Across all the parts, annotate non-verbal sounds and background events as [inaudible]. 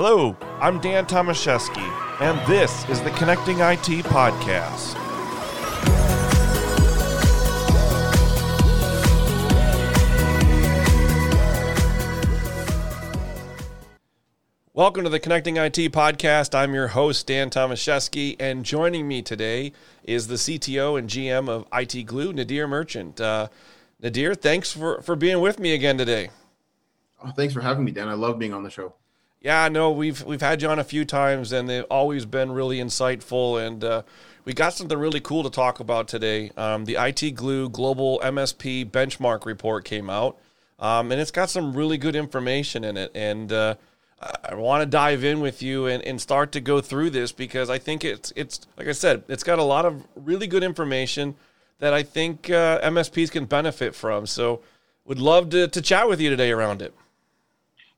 Hello, I'm Dan Tomaszewski, and this is the Connecting IT Podcast. Welcome to the Connecting IT Podcast. I'm your host, Dan Tomaszewski, and joining me today is the CTO and GM of IT Glue, Nadir Merchant. Uh, Nadir, thanks for, for being with me again today. Oh, thanks for having me, Dan. I love being on the show. Yeah, no, we've we've had you on a few times, and they've always been really insightful. And uh, we got something really cool to talk about today. Um, the IT Glue Global MSP Benchmark Report came out, um, and it's got some really good information in it. And uh, I want to dive in with you and, and start to go through this because I think it's it's like I said, it's got a lot of really good information that I think uh, MSPs can benefit from. So, would love to to chat with you today around it.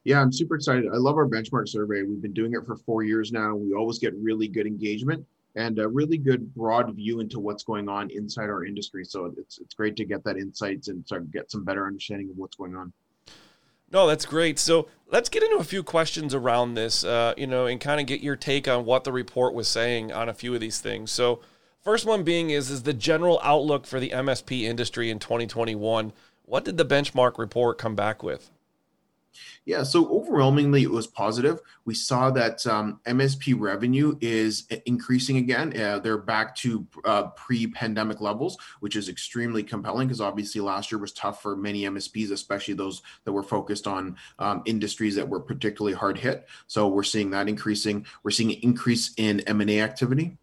Yeah, I'm super excited. I love our benchmark survey. We've been doing it for four years now. We always get really good engagement and a really good broad view into what's going on inside our industry. So it's it's great to get that insights and start get some better understanding of what's going on. No, that's great. So let's get into a few questions around this, uh, you know, and kind of get your take on what the report was saying on a few of these things. So, first one being is is the general outlook for the MSP industry in 2021. What did the benchmark report come back with? Yeah, so overwhelmingly it was positive. We saw that um, MSP revenue is increasing again. Uh, they're back to uh, pre-pandemic levels, which is extremely compelling because obviously last year was tough for many MSPs, especially those that were focused on um, industries that were particularly hard hit. So we're seeing that increasing. We're seeing an increase in M&A activity.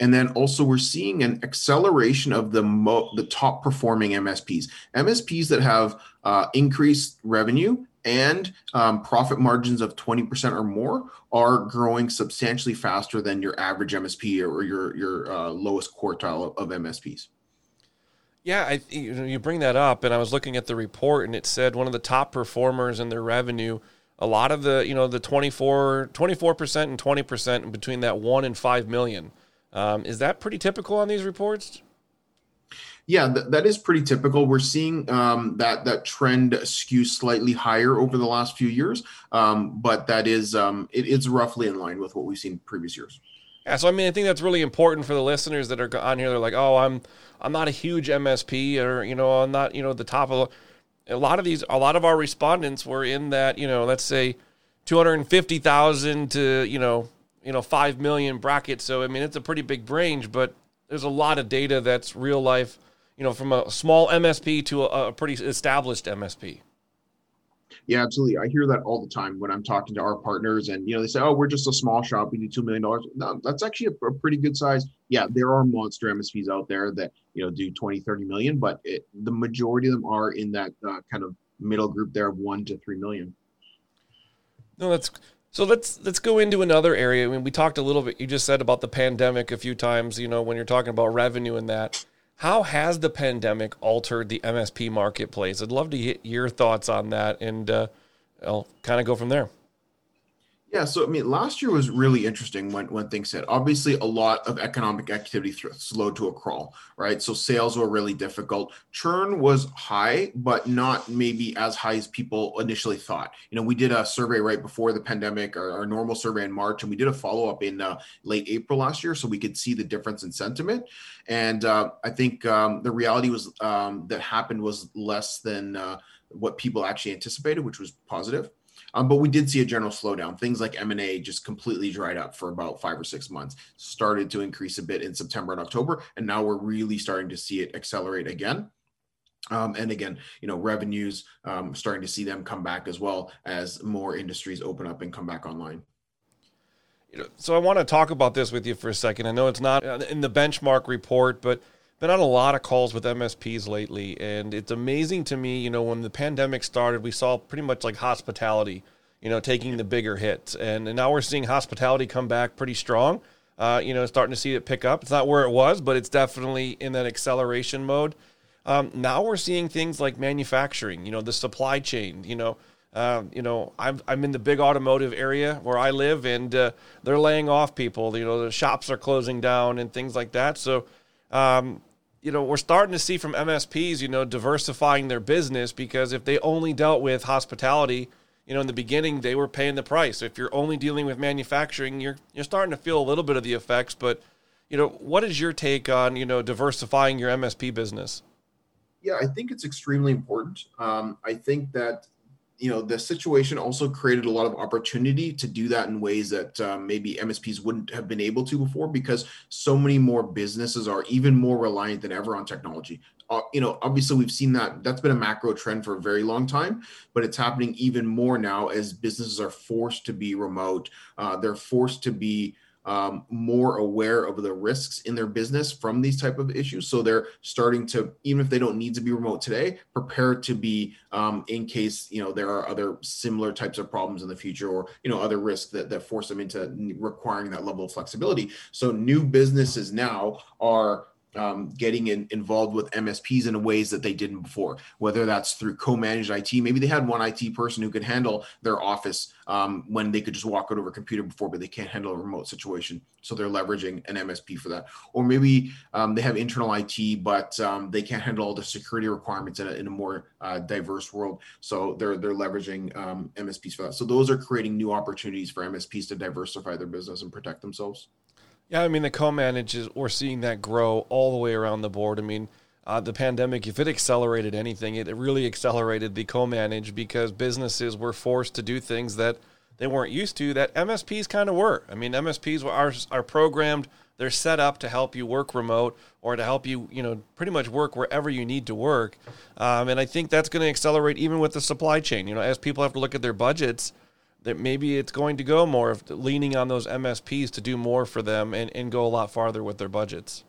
And then also we're seeing an acceleration of the mo- the top performing MSPs. MSPs that have uh, increased revenue and um, profit margins of 20% or more are growing substantially faster than your average MSP or your your uh, lowest quartile of, MSPs. Yeah, I, you bring that up, and I was looking at the report, and it said one of the top performers in their revenue. A lot of the, you know, the 24 percent and twenty percent between that one and five million. Um, is that pretty typical on these reports? Yeah, th- that is pretty typical. We're seeing um, that that trend skew slightly higher over the last few years, um, but that is um, it is roughly in line with what we've seen previous years. Yeah, so I mean, I think that's really important for the listeners that are on here. They're like, "Oh, I'm I'm not a huge MSP, or you know, I'm not you know the top of." A lot of these, a lot of our respondents were in that you know, let's say, two hundred fifty thousand to you know, you know, five million bracket. So I mean, it's a pretty big range, but there's a lot of data that's real life you know, from a small MSP to a, a pretty established MSP. Yeah, absolutely. I hear that all the time when I'm talking to our partners, and you know, they say, "Oh, we're just a small shop. We do two million dollars." No, that's actually a, a, pretty good size. Yeah, there are monster MSPs out there that you know do 20, 30 million, but it, the majority of them are in that uh, kind of middle group there of one to three million. No, that's so. Let's let's go into another area. I mean, we talked a little bit. You just said about the pandemic a few times. You know, when you're talking about revenue and that. How has the pandemic altered the MSP marketplace? I'd love to get your thoughts on that, and uh, I'll kind of go from there. Yeah, so I mean, last year was really interesting when when things hit. Obviously, a lot of economic activity th- slowed to a crawl, right? So sales were really difficult. Churn was high, but not maybe as high as people initially thought. You know, we did a survey right before the pandemic, our, our normal survey in March, and we did a follow up in uh, late April last year, so we could see the difference in sentiment. And uh, I think um, the reality was um, that happened was less than uh, what people actually anticipated, which was positive. Um, but we did see a general slowdown. Things like M&A just completely dried up for about five or six months, started to increase a bit in September and October. And now we're really starting to see it accelerate again. Um, and again, you know, revenues um, starting to see them come back as well as more industries open up and come back online. So I want to talk about this with you for a second. I know it's not in the benchmark report, but been on a lot of calls with MSPs lately, and it's amazing to me. You know, when the pandemic started, we saw pretty much like hospitality, you know, taking the bigger hits, and, and now we're seeing hospitality come back pretty strong. Uh, you know, starting to see it pick up. It's not where it was, but it's definitely in that acceleration mode. Um, now we're seeing things like manufacturing. You know, the supply chain. You know. Um, you know, I'm I'm in the big automotive area where I live, and uh, they're laying off people. You know, the shops are closing down and things like that. So, um, you know, we're starting to see from MSPs, you know, diversifying their business because if they only dealt with hospitality, you know, in the beginning they were paying the price. If you're only dealing with manufacturing, you're you're starting to feel a little bit of the effects. But you know, what is your take on you know diversifying your MSP business? Yeah, I think it's extremely important. Um, I think that you know the situation also created a lot of opportunity to do that in ways that um, maybe msps wouldn't have been able to before because so many more businesses are even more reliant than ever on technology. Uh, you know obviously we've seen that that's been a macro trend for a very long time but it's happening even more now as businesses are forced to be remote uh, they're forced to be um, more aware of the risks in their business from these type of issues. So they're starting to even if they don't need to be remote today prepare to be um, in case you know there are other similar types of problems in the future or you know other risks that, that force them into requiring that level of flexibility. So new businesses now are um, getting in, involved with MSPs in ways that they didn't before, whether that's through co-managed IT. Maybe they had one IT person who could handle their office um, when they could just walk out over a computer before, but they can't handle a remote situation. So they're leveraging an MSP for that. Or maybe um, they have internal IT, but um, they can't handle all the security requirements in a, in a more uh, diverse world. So they're they're leveraging um, MSPs for that. So those are creating new opportunities for MSPs to diversify their business and protect themselves. Yeah, I mean the co-manages we're seeing that grow all the way around the board. I mean, uh, the pandemic, if it accelerated anything, it really accelerated the co-manage because businesses were forced to do things that they weren't used to that MSPs kind of were. I mean, MSPs are are programmed, they're set up to help you work remote or to help you, you know, pretty much work wherever you need to work. Um, and I think that's going to accelerate even with the supply chain. You know, as people have to look at their budgets that maybe it's going to go more of leaning on those MSPs to do more for them and, and go a lot farther with their budgets.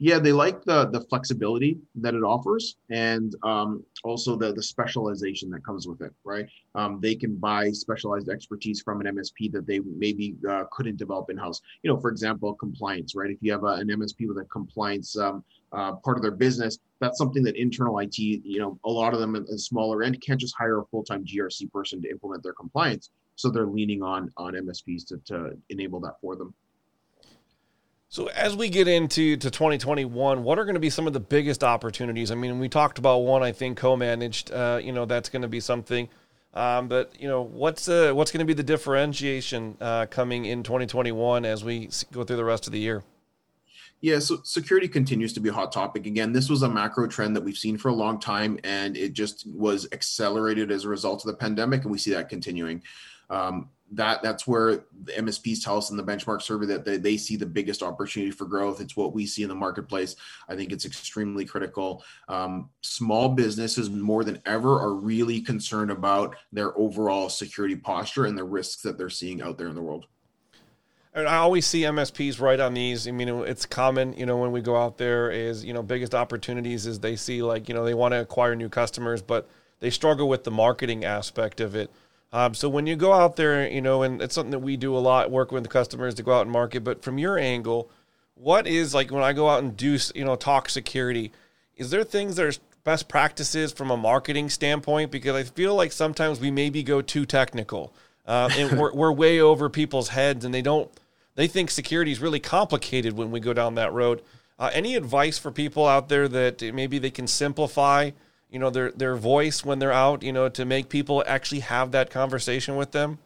Yeah, they like the the flexibility that it offers, and um, also the the specialization that comes with it. Right, um, they can buy specialized expertise from an MSP that they maybe uh, couldn't develop in house. You know, for example, compliance. Right, if you have a, an MSP with a compliance um, uh, part of their business, that's something that internal IT, you know, a lot of them in smaller end can't just hire a full-time GRC person to implement their compliance. So they're leaning on on MSPs to, to enable that for them. So as we get into to 2021, what are going to be some of the biggest opportunities? I mean, we talked about one, I think, co-managed. Uh, you know, that's going to be something. Um, but you know, what's uh, what's going to be the differentiation uh, coming in 2021 as we go through the rest of the year? Yeah, so security continues to be a hot topic. Again, this was a macro trend that we've seen for a long time, and it just was accelerated as a result of the pandemic, and we see that continuing. Um, that that's where the MSPs tell us in the benchmark survey that they, they see the biggest opportunity for growth. It's what we see in the marketplace. I think it's extremely critical. Um, small businesses more than ever are really concerned about their overall security posture and the risks that they're seeing out there in the world. I always see MSPs right on these. I mean, it's common, you know, when we go out there is, you know, biggest opportunities is they see like, you know, they want to acquire new customers, but they struggle with the marketing aspect of it. Um, so when you go out there, you know, and it's something that we do a lot, work with the customers to go out and market. But from your angle, what is like when I go out and do, you know, talk security? Is there things that are best practices from a marketing standpoint? Because I feel like sometimes we maybe go too technical, uh, and we're we're way over people's heads, and they don't they think security is really complicated when we go down that road. Uh, any advice for people out there that maybe they can simplify, you know, their their voice when they're out, you know, to make people actually have that conversation with them?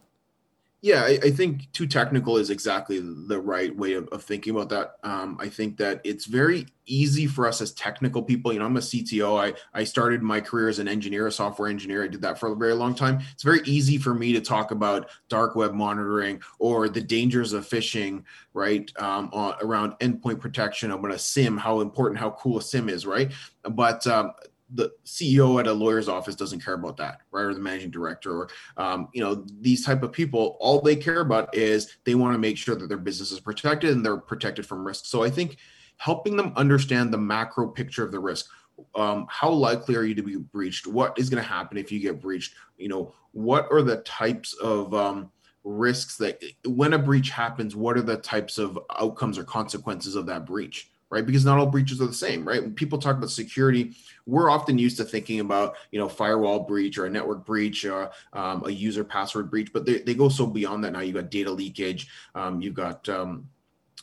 Yeah, I, I, think too technical is exactly the right way of, of thinking about that. Um, I think that it's very easy for us as technical people. You know, I'm a CTO. I, I started my career as an engineer, a software engineer. I did that for a very long time. It's very easy for me to talk about dark web monitoring or the dangers of phishing, right? Um, on, around endpoint protection, about a SIEM, how important, how cool a SIEM is, right? But um, the CEO at a lawyer's office doesn't care about that, right? Or the managing director, or um, you know, these type of people, all they care about is they want to make sure that their business is protected and they're protected from risk. So I think helping them understand the macro picture of the risk. Um, how likely are you to be breached? What is going to happen if you get breached? You know, what are the types of um, risks that when a breach happens? What are the types of outcomes or consequences of that breach? Right? Because not all breaches are the same, right? When people talk about security, we're often used to thinking about, you know, firewall breach or a network breach or um, a user password breach, but they, they go so beyond that now. You've got data leakage, um, you've got um,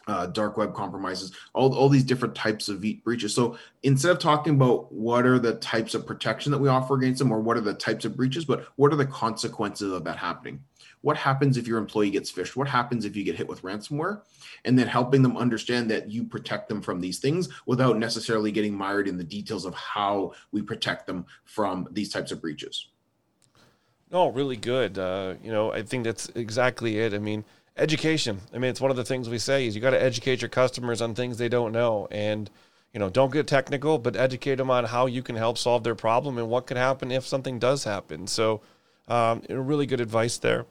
uh, dark web compromises, all, all these different types of breaches. So instead of talking about what are the types of protection that we offer against them or what are the types of breaches, but what are the consequences of that happening? What happens if your employee gets phished? What happens if you get hit with ransomware? And then helping them understand that you protect them from these things without necessarily getting mired in the details of how we protect them from these types of breaches. No, really good. Uh, you know, I think that's exactly it. I mean, education. I mean, it's one of the things we say is you got to educate your customers on things they don't know, and you know, don't get technical, but educate them on how you can help solve their problem and what could happen if something does happen. So, um, really good advice there.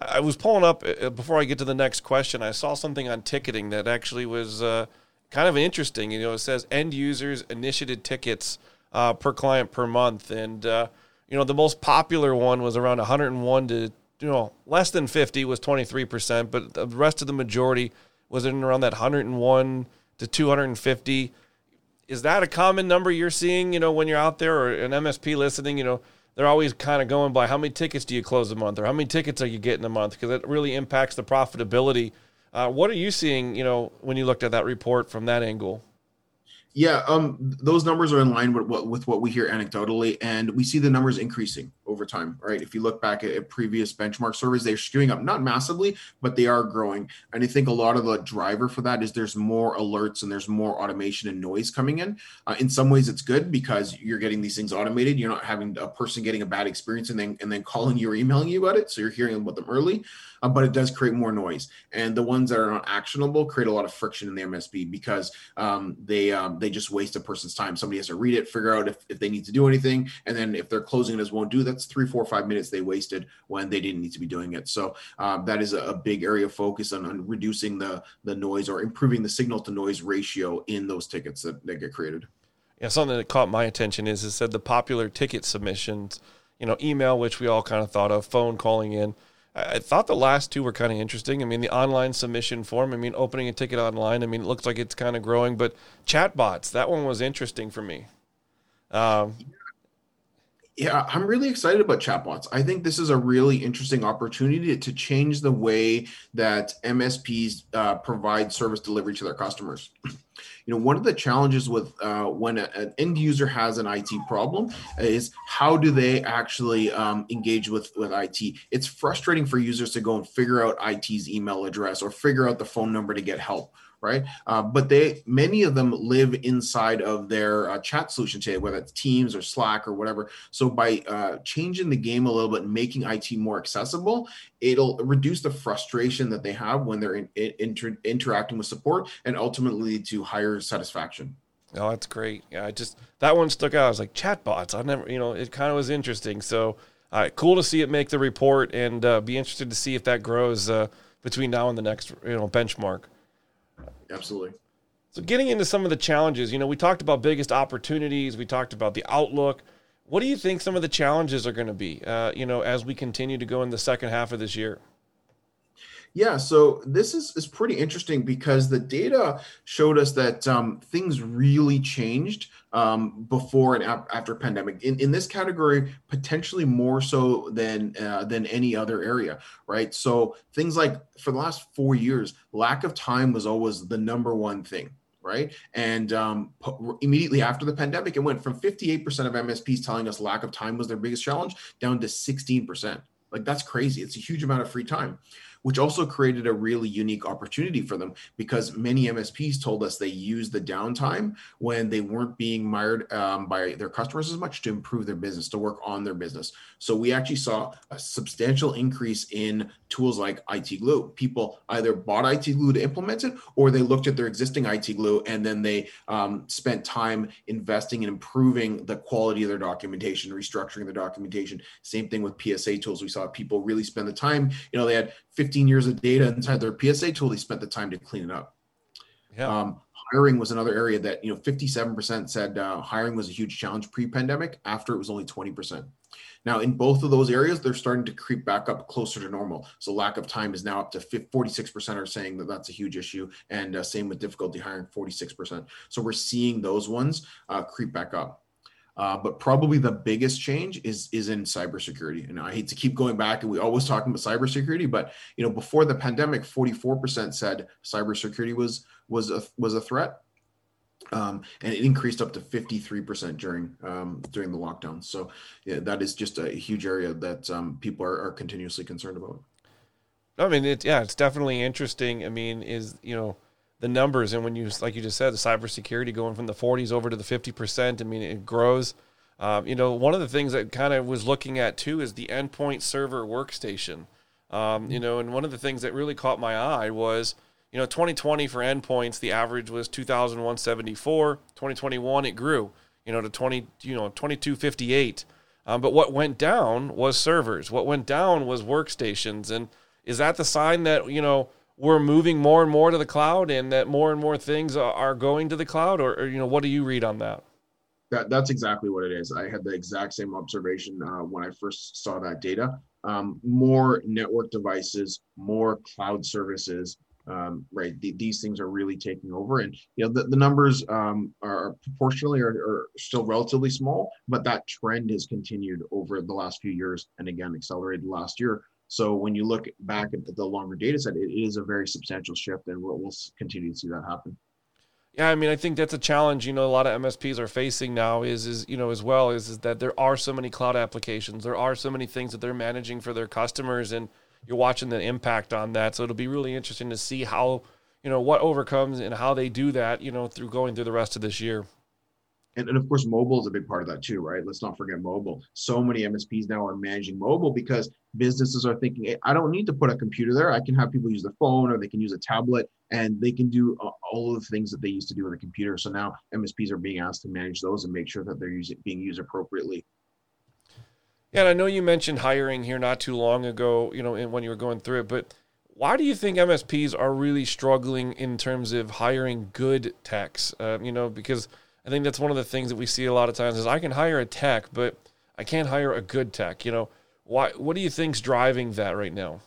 I was pulling up uh, before I get to the next question. I saw something on ticketing that actually was uh, kind of interesting. You know, it says end users initiated tickets uh, per client per month, and uh, you know, the most popular one was around 101 to you know less than 50 was 23 percent, but the rest of the majority was in around that 101 to 250. Is that a common number you're seeing? You know, when you're out there or an MSP listening, you know, they're always kind of going by how many tickets do you close a month or how many tickets are you getting a month because it really impacts the profitability. Uh, what are you seeing? You know, when you looked at that report from that angle. Yeah, um, those numbers are in line with what with what we hear anecdotally, and we see the numbers increasing over time. Right? If you look back at, at, previous benchmark surveys, they're skewing up, not massively, but they are growing. And I think a lot of the driver for that is there's more alerts and there's more automation and noise coming in. Uh, in some ways, it's good because you're getting these things automated. You're not having a person getting a bad experience and then and then calling you or emailing you about it, so you're hearing about them early uh, but it does create more noise. And the ones that are not actionable create a lot of friction in the MSP because um, they um, they just waste a person's time. Somebody has to read it, figure out if, if they need to do anything, and then if they're closing it as won't do, that's three, four, five minutes they wasted when they didn't need to be doing it. So um, that is a, a, big area of focus on, on reducing the the noise or improving the signal to noise ratio in those tickets that, that get created. Yeah, something that caught my attention is it said the popular ticket submissions, you know, email, which we all kind of thought of, phone calling in, I thought the last two were kind of interesting. I mean, the online submission form. I mean, opening a ticket online. I mean, it looks like it's kind of growing. But chatbots, that one was interesting for me. Um, yeah, I'm really excited about chatbots. I think this is a really interesting opportunity to change the way that MSPs uh, provide service delivery to their customers. [clears throat] You know, one of the challenges with uh, when a, an end user has an IT problem is how do they actually um, engage with with IT? It's frustrating for users to go and figure out IT's email address or figure out the phone number to get help right? Uh, but they many of them live inside of their uh, chat solution today, whether it's Teams or Slack or whatever. So by uh, changing the game a little bit, making IT more accessible, it'll reduce the frustration that they have when they're in, in, inter, interacting with support, and ultimately to higher satisfaction. Oh, that's great. Yeah, I just that one stuck out. I was like chatbots. I never, you know, it kind of was interesting. So, all right, cool to see it make the report, and uh, be interested to see if that grows uh, between now and the next, you know, benchmark. Absolutely. So, getting into some of the challenges, you know, we talked about biggest opportunities, we talked about the outlook. What do you think some of the challenges are going to be, uh, you know, as we continue to go in the second half of this year? Yeah, so this is, is pretty interesting because the data showed us that um, things really changed um, before and after pandemic. In, in this category, potentially more so than uh, than any other area, right? So things like for the last four years, lack of time was always the number one thing right? And um, immediately after the pandemic, it went from 58% of MSPs telling us lack of time was their biggest challenge down to 16%. Like that's crazy. It's a huge amount of free time which also created a really unique opportunity for them because many MSPs told us they used the downtime when they weren't being mired um, by their customers as much to improve their business, to work on their business. So we actually saw a substantial increase in tools like IT Glue. People either bought IT Glue to implement it or they looked at their existing IT Glue and then they um, spent time investing in improving the quality of their documentation, restructuring their documentation. Same thing with PSA tools. We saw people really spend the time, you know, they had 15 years of data inside their PSA tool, they spent the time to clean it up. Yeah. Um, hiring was another area that you know 57% said uh, hiring was a huge challenge pre-pandemic. After it was only 20%. Now, in both of those areas, they're starting to creep back up closer to normal. So, lack of time is now up to 46% are saying that that's a huge issue. And uh, same with difficulty hiring, 46%. So, we're seeing those ones uh, creep back up. Uh, but probably the biggest change is is in cybersecurity. And I hate to keep going back, and we always talking about cybersecurity, but you know, before the pandemic, 44% said cybersecurity was was a was a threat, um, and it increased up to 53% during um, during the lockdown. So yeah, that is just a huge area that um, people are, are continuously concerned about. I mean, it, yeah, it's definitely interesting. I mean, is you know the numbers and when you like you just said the cybersecurity going from the 40s over to the 50%. I mean, it grows. Um, you know, one of the things that kind of was looking at too is the endpoint server workstation. Um, you know, and one of the things that really caught my eye was, you know, 2020 for endpoints, the average was 2,174. 2021, it grew, you know, to 20, you know, 2258. Um, but what went down was servers. What went down was workstations. And is that the sign that, you know, we're moving more and more to the cloud and that more and more things are going to the cloud or, or you know what do you read on that that, that's exactly what it is i had the exact same observation uh, when i first saw that data um, more network devices more cloud services um, right the, these things are really taking over and you know the, the numbers um, are proportionally are, are, still relatively small but that trend has continued over the last few years and again accelerated last year so when you look back at the longer data set, it is a very substantial shift, and we'll, we'll continue to see that happen. Yeah, I mean, I think that's a challenge. You know, a lot of MSPs are facing now is is you know as well is is that there are so many cloud applications, there are so many things that they're managing for their customers, and you're watching the impact on that. So it'll be really interesting to see how you know what overcomes and how they do that. You know, through going through the rest of this year. And, and of course mobile is a big part of that too right? Let's not forget mobile. So many msps now are managing mobile because businesses are thinking hey, i don't need to put a computer there. I can have people use their phone or they can use a tablet and they can do uh, all of the things that they used to do with a computer. So now msps are being asked to manage those and make sure that they're using, being used appropriately yeah and i know you mentioned hiring here not too long ago you know when you were going through it but why do you think MSPs are really struggling in terms of hiring good techs? Uh, you know, because I think that's one of the things that we see a lot of times is I can hire a tech, but I can't hire a good tech. You know, why? What do you think's driving that right now?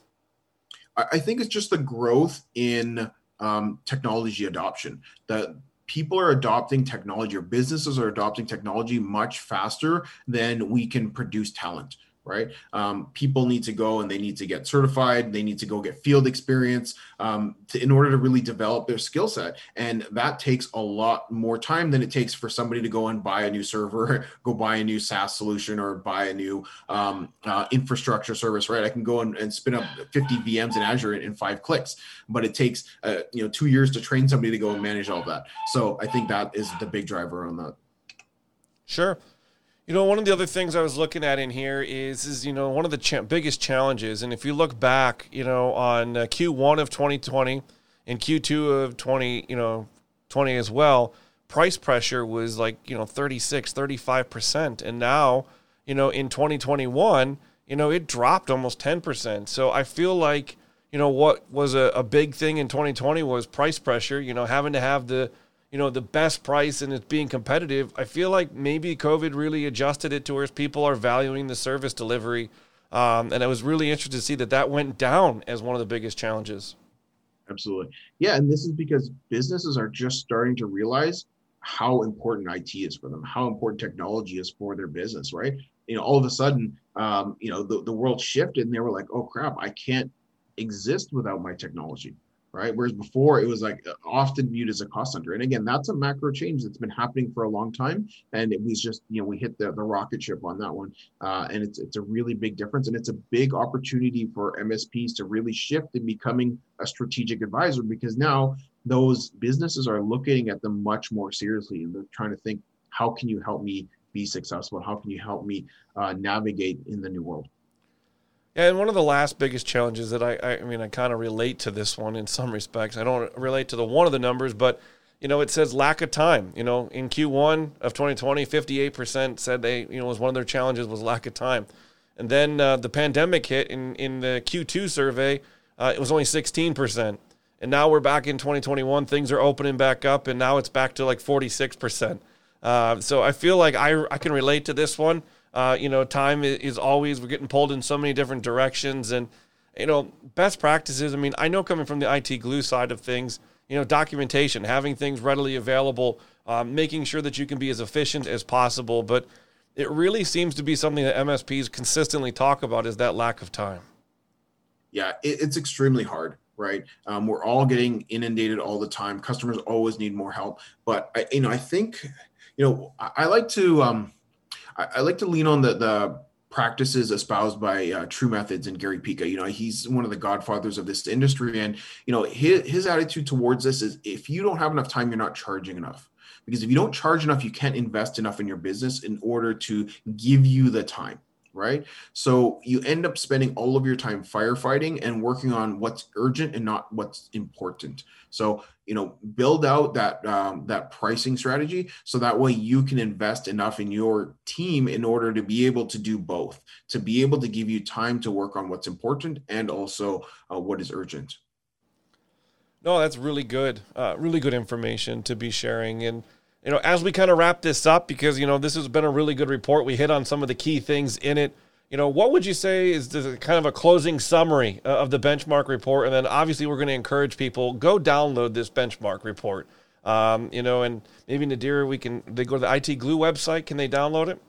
I think it's just the growth in um, technology adoption. That people are adopting technology, or businesses are adopting technology much faster than we can produce talent right? Um, people need to go and they need to get certified. They need to go get field experience um, to, in order to really develop their skill set. And that takes a lot more time than it takes for somebody to go and buy a new server, [laughs] go buy a new SaaS solution, or buy a new um, uh, infrastructure service, right? I can go and, and spin up 50 VMs in Azure in, in five clicks, but it takes uh, you know two years to train somebody to go and manage all that. So I think that is the big driver on that. Sure. You know, one of the other things I was looking at in here is, is you know, one of the cha- biggest challenges, and if you look back, you know, on uh, Q1 of 2020 and Q2 of 20, you know, 20 as well, price pressure was like, you know, 36, 35%. And now, you know, in 2021, you know, it dropped almost 10%. So I feel like, you know, what was a, a big thing in 2020 was price pressure, you know, having to have the, you know the best price and it's being competitive i feel like maybe covid really adjusted it to where people are valuing the service delivery um, and i was really interested to see that that went down as one of the biggest challenges. Absolutely. Yeah and this is because businesses are just starting to realize how important it is for them how important technology is for their business right? You know all of a sudden um, you know the, the world shifted and they were like oh crap i can't exist without my technology right? Whereas before it was like often viewed as a cost center. And again, that's a macro change that's been happening for a long time. And it was just, you know, we hit the, the rocket ship on that one. Uh, and it's, it's a really big difference. And it's a big opportunity for MSPs to really shift in becoming a strategic advisor because now those businesses are looking at them much more seriously and they're trying to think, how can you help me be successful? How can you help me uh, navigate in the new world? Yeah, and one of the last biggest challenges that I, I, I mean, I kind of relate to this one in some respects. I don't relate to the one of the numbers, but you know, it says lack of time. You know, in Q1 of 2020, 58% said they, you know, was one of their challenges was lack of time. And then uh, the pandemic hit in, in the Q2 survey, uh, it was only 16%. And now we're back in 2021. Things are opening back up, and now it's back to like 46%. Uh, so I feel like I, I can relate to this one. Uh, you know, time is always we're getting pulled in so many different directions, and you know, best practices. I mean, I know coming from the IT glue side of things, you know, documentation, having things readily available, um, making sure that you can be as efficient as possible. But it really seems to be something that MSPs consistently talk about is that lack of time. Yeah, it, it's extremely hard right? Um, we're all getting inundated all the time. Customers always need more help, but I, you know, I think, you know, I, I like to, um, I, I, like to lean on the the practices espoused by uh, TruMethods and Gary Pica. You know, he's one of the godfathers of this industry, and you know, his his attitude towards this is if you don't have enough time, you're not charging enough. Because if you don't charge enough, you can't invest enough in your business in order to give you the time right? So you end up spending all of your time firefighting and working on what's urgent and not what's important. So you know, build out that um, that pricing strategy so that way you can invest enough in your team in order to be able to do both, to be able to give you time to work on what's important and also uh, what is urgent. No, that's really good, uh, really good information to be sharing and you know, as we kind of wrap this up, because, you know, this has been a really good report, we hit on some of the key things in it. You know, what would you say is the kind of a closing summary uh, of the benchmark report? And then obviously, we're going to encourage people go download this benchmark report. Um, you know, and maybe Nadir, we can they go to the IT Glue website. Can they download it?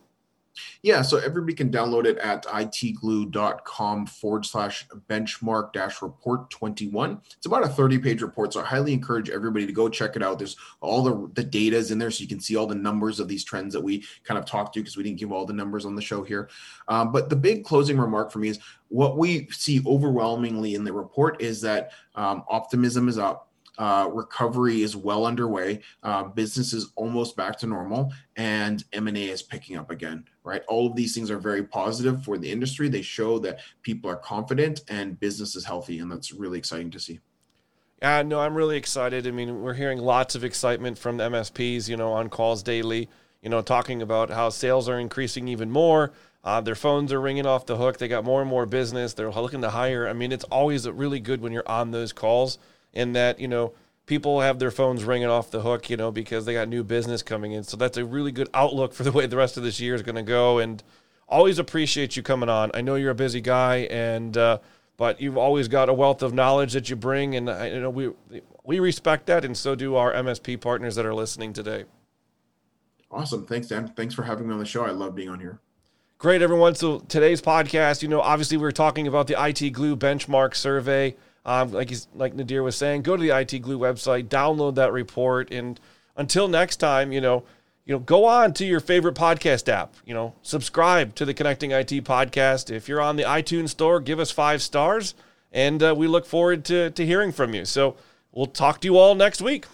Yeah, so everybody can download it at itglue.com forward slash benchmark dash report 21. It's about a 30 page report, so I highly encourage everybody to go check it out. There's all the, the data is in there, so you can see all the numbers of these trends that we kind of talked to because we didn't give all the numbers on the show here. Um, but the big closing remark for me is what we see overwhelmingly in the report is that um, optimism is up uh, recovery is well underway. Uh, business is almost back to normal, and M and A is picking up again. Right, all of these things are very positive for the industry. They show that people are confident and business is healthy, and that's really exciting to see. Yeah, no, I'm really excited. I mean, we're hearing lots of excitement from the MSPs. You know, on calls daily. You know, talking about how sales are increasing even more. Uh, their phones are ringing off the hook. They got more and more business. They're looking to hire. I mean, it's always really good when you're on those calls in that you know people have their phones ringing off the hook, you know, because they got new business coming in. So that's a really good outlook for the way the rest of this year is going to go. And always appreciate you coming on. I know you're a busy guy, and uh, but you've always got a wealth of knowledge that you bring, and I, you know we we respect that, and so do our MSP partners that are listening today. Awesome, thanks, Dan. Thanks for having me on the show. I love being on here. Great, everyone. So today's podcast, you know, obviously we we're talking about the IT Glue benchmark survey. Um, like he's, like Nadir was saying, go to the IT Glue website, download that report, and until next time, you know, you know, go on to your favorite podcast app. You know, subscribe to the Connecting IT podcast. If you're on the iTunes store, give us five stars, and uh, we look forward to to hearing from you. So we'll talk to you all next week.